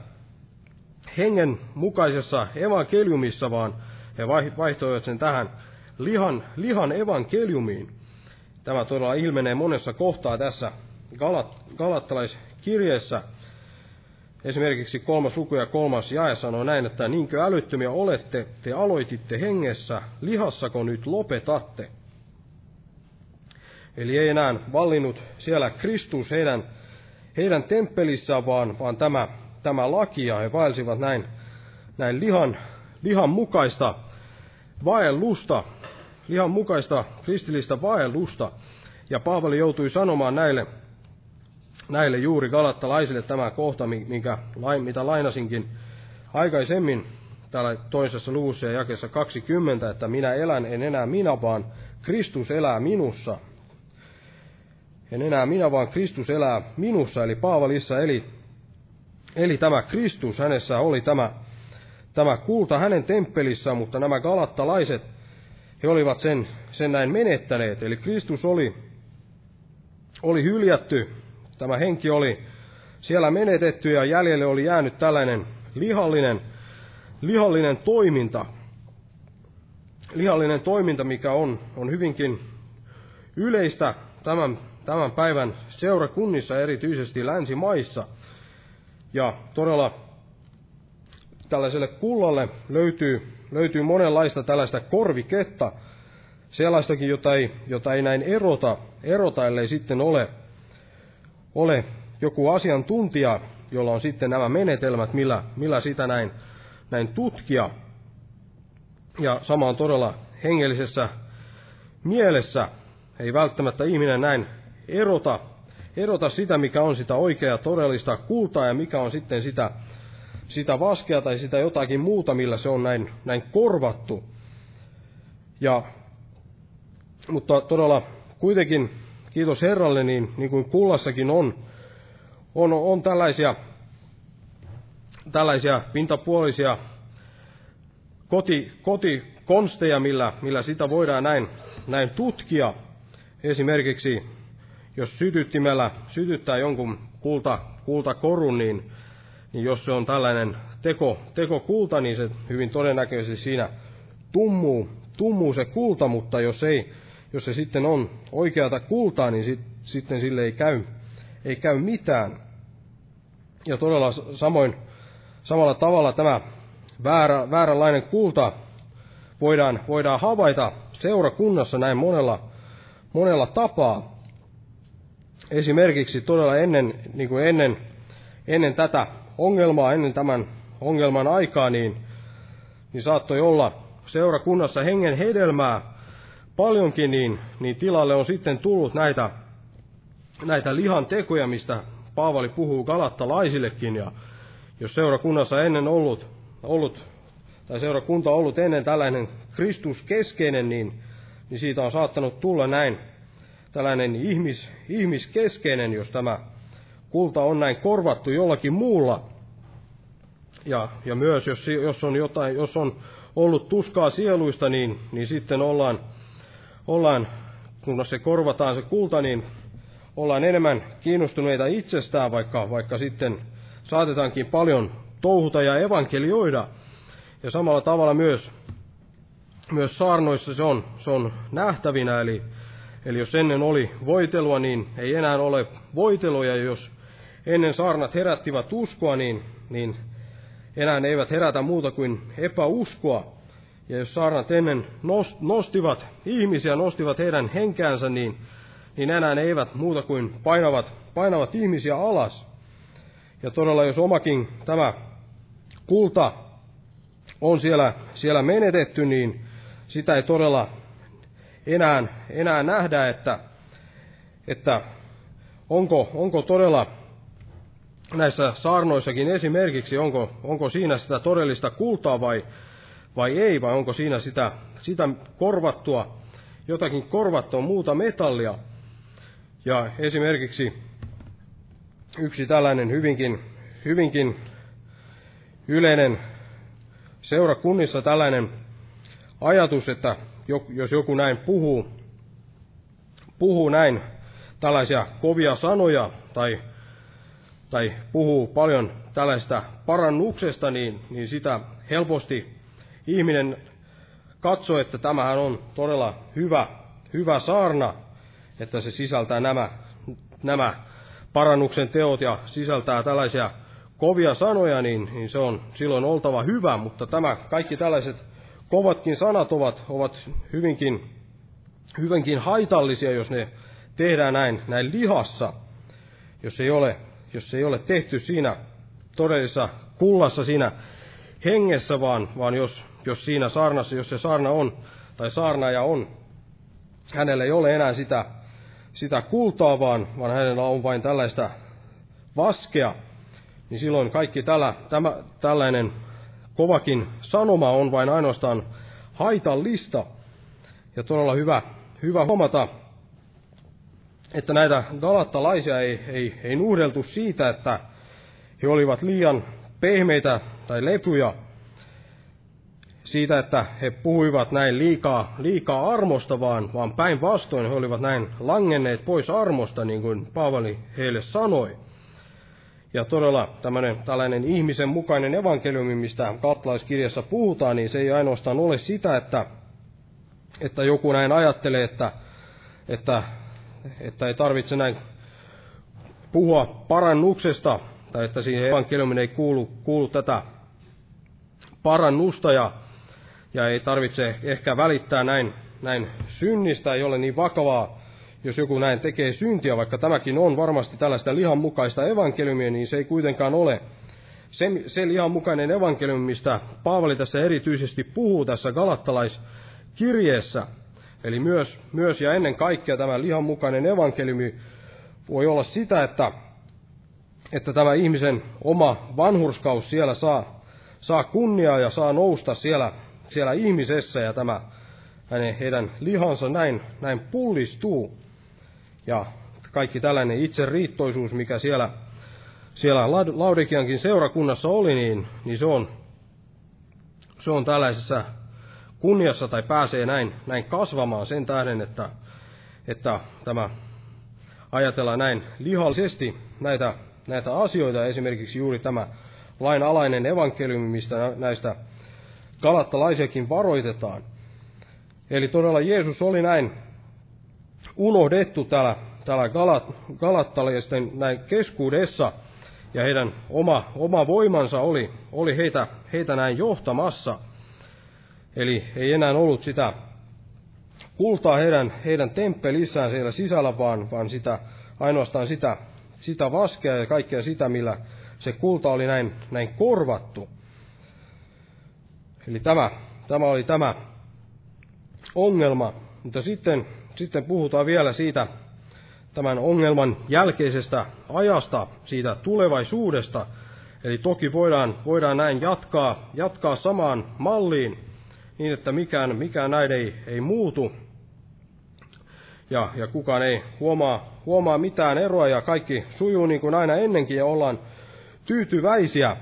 hengen mukaisessa evankeliumissa, vaan he vaihtoivat sen tähän lihan, lihan evankeliumiin. Tämä todella ilmenee monessa kohtaa tässä Galat, galattalaiskirjeessä. Esimerkiksi kolmas luku ja kolmas jae sanoo näin, että niinkö älyttömiä olette, te aloititte hengessä, lihassako nyt lopetatte. Eli ei enää vallinnut siellä Kristus heidän, heidän temppelissään, vaan, vaan tämä, tämä laki, ja he vaelsivat näin, näin lihan, lihan mukaista vaellusta, lihan mukaista kristillistä vaellusta. Ja Paavali joutui sanomaan näille, näille juuri galattalaisille tämä kohta, minkä, mitä lainasinkin aikaisemmin täällä toisessa luvussa ja jakessa 20, että minä elän, en enää minä, vaan Kristus elää minussa. En enää minä, vaan Kristus elää minussa, eli Paavalissa eli, eli tämä Kristus, hänessä oli tämä, tämä kulta hänen temppelissä, mutta nämä galattalaiset he olivat sen, sen näin menettäneet. Eli Kristus oli, oli hyljätty, tämä henki oli siellä menetetty ja jäljelle oli jäänyt tällainen lihallinen, lihallinen toiminta. Lihallinen toiminta, mikä on, on hyvinkin yleistä tämän, tämän päivän seurakunnissa, erityisesti länsimaissa. Ja todella tällaiselle kullalle löytyy, löytyy monenlaista tällaista korviketta, sellaistakin, jota ei, jota ei näin erota, erota, ellei sitten ole, ole joku asiantuntija, jolla on sitten nämä menetelmät, millä, millä sitä näin, näin tutkia. Ja sama on todella hengellisessä mielessä. Ei välttämättä ihminen näin erota, erota sitä, mikä on sitä oikeaa todellista kultaa ja mikä on sitten sitä, sitä vaskea tai sitä jotakin muuta, millä se on näin, näin korvattu. Ja, mutta todella kuitenkin, kiitos Herralle, niin, niin kuin kullassakin on, on, on tällaisia, tällaisia pintapuolisia koti, kotikonsteja, millä, millä sitä voidaan näin, näin tutkia. Esimerkiksi jos sytyttimellä sytyttää jonkun kulta, kultakorun, niin, niin jos se on tällainen teko, teko kulta, niin se hyvin todennäköisesti siinä tummuu, tummuu se kulta, mutta jos, ei, jos se sitten on oikeata kultaa, niin sit, sitten sille ei käy, ei käy mitään. Ja todella samoin, samalla tavalla tämä väärä, vääränlainen kulta voidaan, voidaan havaita seurakunnassa näin monella, monella tapaa. Esimerkiksi todella ennen, niin kuin ennen, ennen tätä ongelmaa, ennen tämän ongelman aikaa, niin, niin saattoi olla seurakunnassa hengen hedelmää paljonkin, niin, niin tilalle on sitten tullut näitä, näitä lihan tekoja, mistä Paavali puhuu galattalaisillekin, ja jos seurakunnassa ennen ollut, ollut tai seurakunta on ollut ennen tällainen Kristuskeskeinen, niin, niin siitä on saattanut tulla näin tällainen ihmis, ihmiskeskeinen, jos tämä kulta on näin korvattu jollakin muulla. Ja, ja myös jos, jos, on jotain, jos on ollut tuskaa sieluista, niin, niin sitten ollaan, ollaan, kun se korvataan se kulta, niin ollaan enemmän kiinnostuneita itsestään, vaikka, vaikka sitten saatetaankin paljon touhuta ja evankelioida. Ja samalla tavalla myös, myös saarnoissa se on, se on nähtävinä, eli, eli jos ennen oli voitelua, niin ei enää ole voitelua, ja jos ennen saarnat herättivät uskoa, niin, niin enää ne eivät herätä muuta kuin epäuskoa. Ja jos saarnat ennen nostivat ihmisiä, nostivat heidän henkäänsä, niin niin enää ne eivät muuta kuin painavat, painavat ihmisiä alas. Ja todella jos omakin tämä kulta on siellä, siellä menetetty, niin sitä ei todella enää, enää nähdä, että, että onko, onko todella näissä saarnoissakin esimerkiksi, onko, onko siinä sitä todellista kultaa vai, vai ei, vai onko siinä sitä, sitä korvattua, jotakin korvattua muuta metallia. Ja esimerkiksi yksi tällainen hyvinkin, hyvinkin yleinen seurakunnissa tällainen ajatus, että jos joku näin puhuu, puhuu näin tällaisia kovia sanoja tai, tai puhuu paljon tällaista parannuksesta, niin, niin sitä helposti ihminen katsoo, että tämähän on todella hyvä, hyvä saarna, että se sisältää nämä, nämä parannuksen teot ja sisältää tällaisia kovia sanoja, niin, niin se on silloin oltava hyvä, mutta tämä kaikki tällaiset kovatkin sanat ovat, ovat hyvinkin, hyvinkin haitallisia, jos ne tehdään näin, näin lihassa, jos ei, ole, jos ei ole tehty siinä todellisessa kullassa siinä hengessä, vaan, vaan jos, jos siinä saarnassa, jos se saarna on, tai saarnaaja on, hänellä ei ole enää sitä sitä kultaa, vaan, vaan hänellä on vain tällaista vaskea, niin silloin kaikki tällä, tämä, tällainen kovakin sanoma on vain ainoastaan haitallista. Ja todella hyvä, hyvä huomata, että näitä galattalaisia ei, ei, ei nuhdeltu siitä, että he olivat liian pehmeitä tai lepuja siitä, että he puhuivat näin liikaa, liikaa armosta, vaan, vaan päinvastoin he olivat näin langenneet pois armosta, niin kuin Paavali heille sanoi. Ja todella tämmöinen, tällainen ihmisen mukainen evankeliumi, mistä katlaiskirjassa puhutaan, niin se ei ainoastaan ole sitä, että, että joku näin ajattelee, että, että, että ei tarvitse näin puhua parannuksesta, tai että siihen evankeliumin ei kuulu, kuulu tätä parannusta, ja, ja ei tarvitse ehkä välittää näin, näin synnistä, ei ole niin vakavaa, jos joku näin tekee syntiä, vaikka tämäkin on varmasti tällaista lihanmukaista evankeliumia, niin se ei kuitenkaan ole se, se lihanmukainen evankeliumi, mistä Paavali tässä erityisesti puhuu tässä galattalaiskirjeessä. Eli myös, myös ja ennen kaikkea tämä lihanmukainen evankeliumi voi olla sitä, että, että tämä ihmisen oma vanhurskaus siellä saa, saa kunniaa ja saa nousta siellä, siellä ihmisessä ja tämä hänen, heidän lihansa näin, näin pullistuu. Ja kaikki tällainen itseriittoisuus, mikä siellä, siellä Laudikiankin seurakunnassa oli, niin, niin se, on, se on tällaisessa kunniassa tai pääsee näin, näin kasvamaan sen tähden, että, että tämä ajatellaan näin lihallisesti näitä, näitä asioita, esimerkiksi juuri tämä lainalainen evankeliumi, mistä näistä galattalaisiakin varoitetaan. Eli todella Jeesus oli näin unohdettu täällä, täällä galat, galattalaisten näin keskuudessa, ja heidän oma, oma voimansa oli, oli heitä, heitä näin johtamassa. Eli ei enää ollut sitä kultaa heidän, heidän temppelissään siellä sisällä, vaan, vaan sitä, ainoastaan sitä, sitä vaskea ja kaikkea sitä, millä se kulta oli näin, näin korvattu. Eli tämä, tämä oli tämä ongelma. Mutta sitten sitten puhutaan vielä siitä tämän ongelman jälkeisestä ajasta, siitä tulevaisuudesta. Eli toki voidaan, voidaan näin jatkaa, jatkaa samaan malliin, niin että mikään, mikään näin ei, ei muutu. Ja, ja kukaan ei huomaa, huomaa mitään eroa ja kaikki sujuu niin kuin aina ennenkin ja ollaan tyytyväisiä.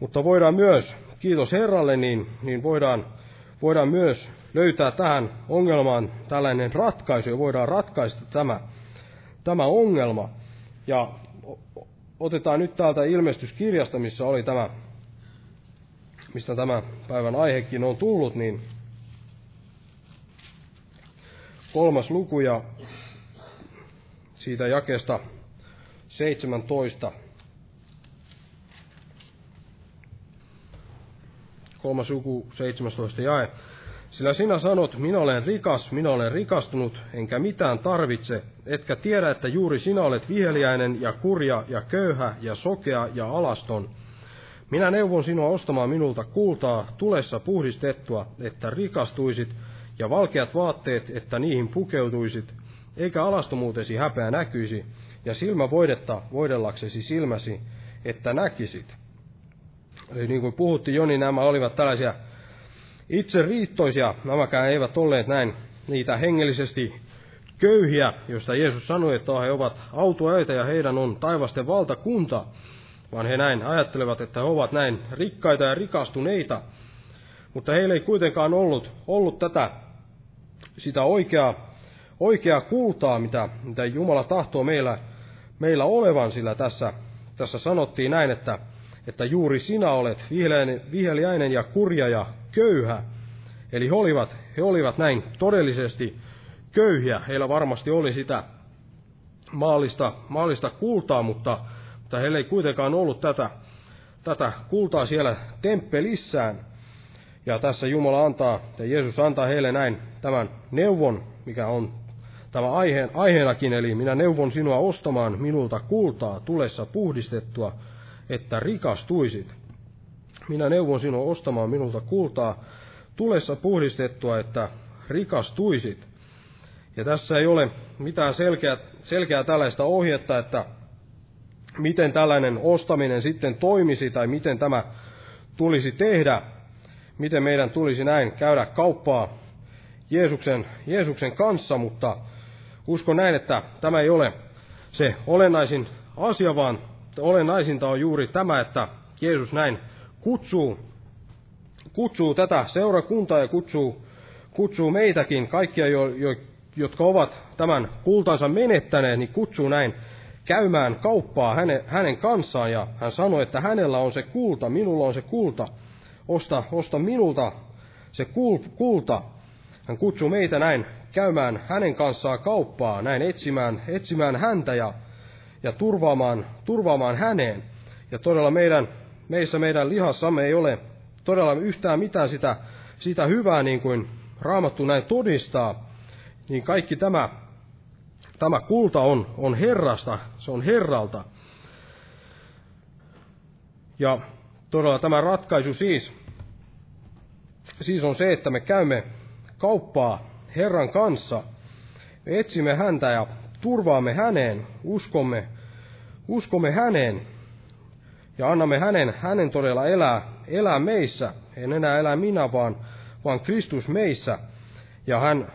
Mutta voidaan myös, kiitos Herralle, niin, niin voidaan, voidaan myös löytää tähän ongelmaan tällainen ratkaisu ja voidaan ratkaista tämä, tämä ongelma. Ja otetaan nyt täältä ilmestyskirjasta, missä oli tämä, mistä tämä päivän aihekin on tullut, niin kolmas luku ja siitä jakesta 17. Kolmas luku, 17 jae. Sillä sinä sanot, minä olen rikas, minä olen rikastunut, enkä mitään tarvitse, etkä tiedä, että juuri sinä olet viheliäinen ja kurja ja köyhä ja sokea ja alaston. Minä neuvon sinua ostamaan minulta kultaa tulessa puhdistettua, että rikastuisit, ja valkeat vaatteet, että niihin pukeutuisit, eikä alastomuutesi häpeä näkyisi, ja silmä voidetta voidellaksesi silmäsi, että näkisit. Eli niin kuin puhuttiin Joni, niin nämä olivat tällaisia itse riittoisia, nämäkään eivät olleet näin niitä hengellisesti köyhiä, joista Jeesus sanoi, että he ovat autoöitä ja heidän on taivasten valtakunta, vaan he näin ajattelevat, että he ovat näin rikkaita ja rikastuneita. Mutta heillä ei kuitenkaan ollut, ollut tätä, sitä oikeaa, oikeaa kultaa, mitä, mitä Jumala tahtoo meillä, meillä olevan, sillä tässä, tässä sanottiin näin, että, että juuri sinä olet viheliäinen ja kurja ja köyhä. Eli he olivat, he olivat näin todellisesti köyhiä. Heillä varmasti oli sitä maallista, maallista kultaa, mutta, mutta heillä ei kuitenkaan ollut tätä, tätä kultaa siellä temppelissään. Ja tässä Jumala antaa, ja Jeesus antaa heille näin tämän neuvon, mikä on tämä aihe, aiheenakin, eli minä neuvon sinua ostamaan minulta kultaa tulessa puhdistettua, että rikastuisit. Minä neuvon sinua ostamaan minulta kultaa tulessa puhdistettua, että rikastuisit. Ja tässä ei ole mitään selkeää, selkeää tällaista ohjetta, että miten tällainen ostaminen sitten toimisi tai miten tämä tulisi tehdä, miten meidän tulisi näin käydä kauppaa Jeesuksen, Jeesuksen kanssa, mutta uskon näin, että tämä ei ole se olennaisin asia, vaan olennaisinta on juuri tämä, että Jeesus näin kutsuu, kutsuu tätä seurakuntaa ja kutsuu, kutsuu meitäkin, kaikkia, jo, jo, jotka ovat tämän kultansa menettäneet, niin kutsuu näin käymään kauppaa hänen, hänen kanssaan. Ja hän sanoi, että hänellä on se kulta, minulla on se kulta, osta, osta minulta se kulta. Hän kutsuu meitä näin käymään hänen kanssaan kauppaa, näin etsimään, etsimään häntä ja, ja turvaamaan, turvaamaan häneen. Ja todella meidän, meissä meidän lihassamme ei ole todella yhtään mitään sitä, sitä hyvää, niin kuin Raamattu näin todistaa, niin kaikki tämä, tämä kulta on, on Herrasta, se on Herralta. Ja todella tämä ratkaisu siis, siis on se, että me käymme kauppaa Herran kanssa, me etsimme häntä ja turvaamme häneen, uskomme, uskomme häneen ja annamme hänen, hänen todella elää, elää meissä. En enää elää minä, vaan, vaan Kristus meissä. Ja hän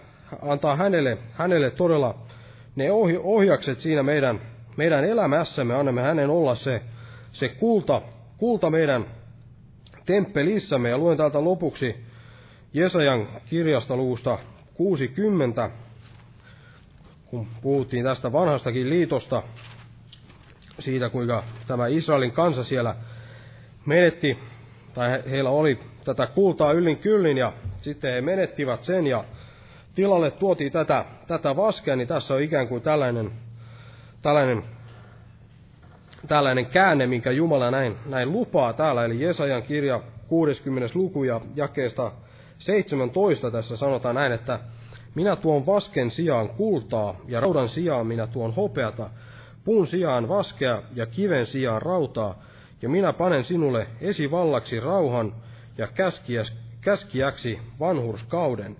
antaa hänelle, hänelle todella ne ohjakset siinä meidän, meidän elämässämme. Annamme hänen olla se, se kulta, kulta meidän temppelissämme. Ja luen täältä lopuksi Jesajan kirjasta luusta 60, kun puhuttiin tästä vanhastakin liitosta, siitä kuinka tämä Israelin kansa siellä menetti, tai heillä oli tätä kultaa yllin kyllin, ja sitten he menettivät sen, ja tilalle tuotiin tätä, tätä vaskea, niin tässä on ikään kuin tällainen, tällainen, tällainen käänne, minkä Jumala näin, näin lupaa täällä, eli Jesajan kirja 60. luku ja jakeesta 17 tässä sanotaan näin, että minä tuon vasken sijaan kultaa ja raudan sijaan minä tuon hopeata, puun sijaan vaskea ja kiven sijaan rautaa, ja minä panen sinulle esivallaksi rauhan ja käskiäksi vanhurskauden.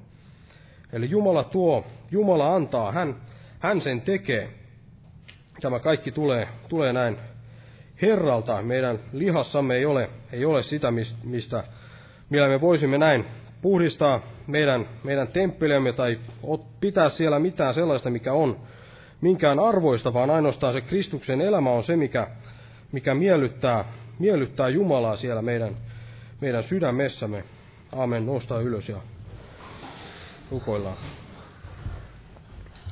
Eli Jumala tuo, Jumala antaa, hän, hän sen tekee. Tämä kaikki tulee, tulee näin Herralta. Meidän lihassamme ei ole, ei ole sitä, mistä, millä me voisimme näin puhdistaa meidän, meidän temppeliämme tai pitää siellä mitään sellaista, mikä on minkään arvoista, vaan ainoastaan se Kristuksen elämä on se, mikä, mikä miellyttää, miellyttää Jumalaa siellä meidän, meidän sydämessämme. Aamen, nosta ylös ja rukoillaan.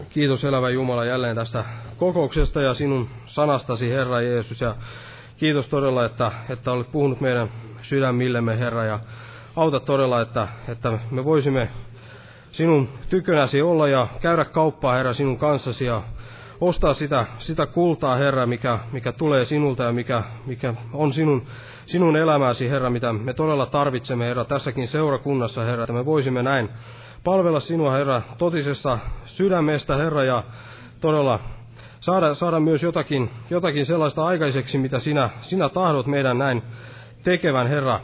Kiitos elävä Jumala jälleen tästä kokouksesta ja sinun sanastasi, Herra Jeesus. Ja kiitos todella, että, että olet puhunut meidän sydämillemme, Herra, ja auta todella, että, että me voisimme sinun tykönäsi olla ja käydä kauppaa, Herra, sinun kanssasi ja ostaa sitä, sitä kultaa, Herra, mikä, mikä tulee sinulta ja mikä, mikä on sinun, sinun elämäsi, Herra, mitä me todella tarvitsemme, Herra, tässäkin seurakunnassa, Herra, että me voisimme näin palvella sinua, Herra, totisessa sydämestä, Herra, ja todella saada, saada myös jotakin, jotakin sellaista aikaiseksi, mitä sinä, sinä tahdot meidän näin tekevän, Herra,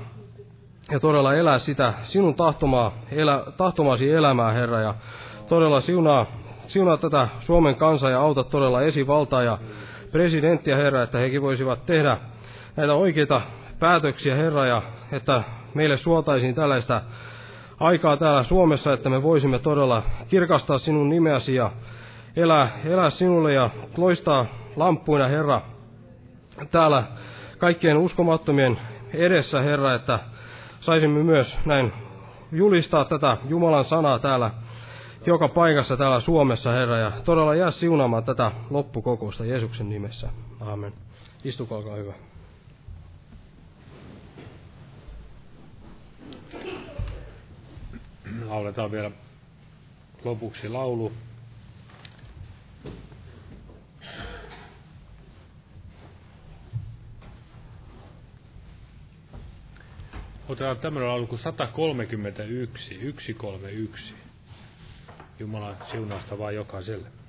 ja todella elää sitä sinun tahtomaa, elä, tahtomaasi elämää, Herra, ja todella siunaa, siunaa tätä Suomen kansaa ja auta todella esivaltaa ja presidenttiä, Herra, että hekin voisivat tehdä näitä oikeita päätöksiä, Herra, ja että meille suotaisiin tällaista aikaa täällä Suomessa, että me voisimme todella kirkastaa sinun nimeäsi ja elää, elää sinulle ja loistaa lamppuina, Herra, täällä kaikkien uskomattomien edessä, Herra, että saisimme myös näin julistaa tätä Jumalan sanaa täällä joka paikassa täällä Suomessa, Herra, ja todella jää siunaamaan tätä loppukokousta Jeesuksen nimessä. Aamen. Istukaa, olkaa hyvä. Lauletaan vielä lopuksi laulu. Otetaan tämmöinen laulu kuin 131, 131. Jumalan siunausta vaan jokaiselle.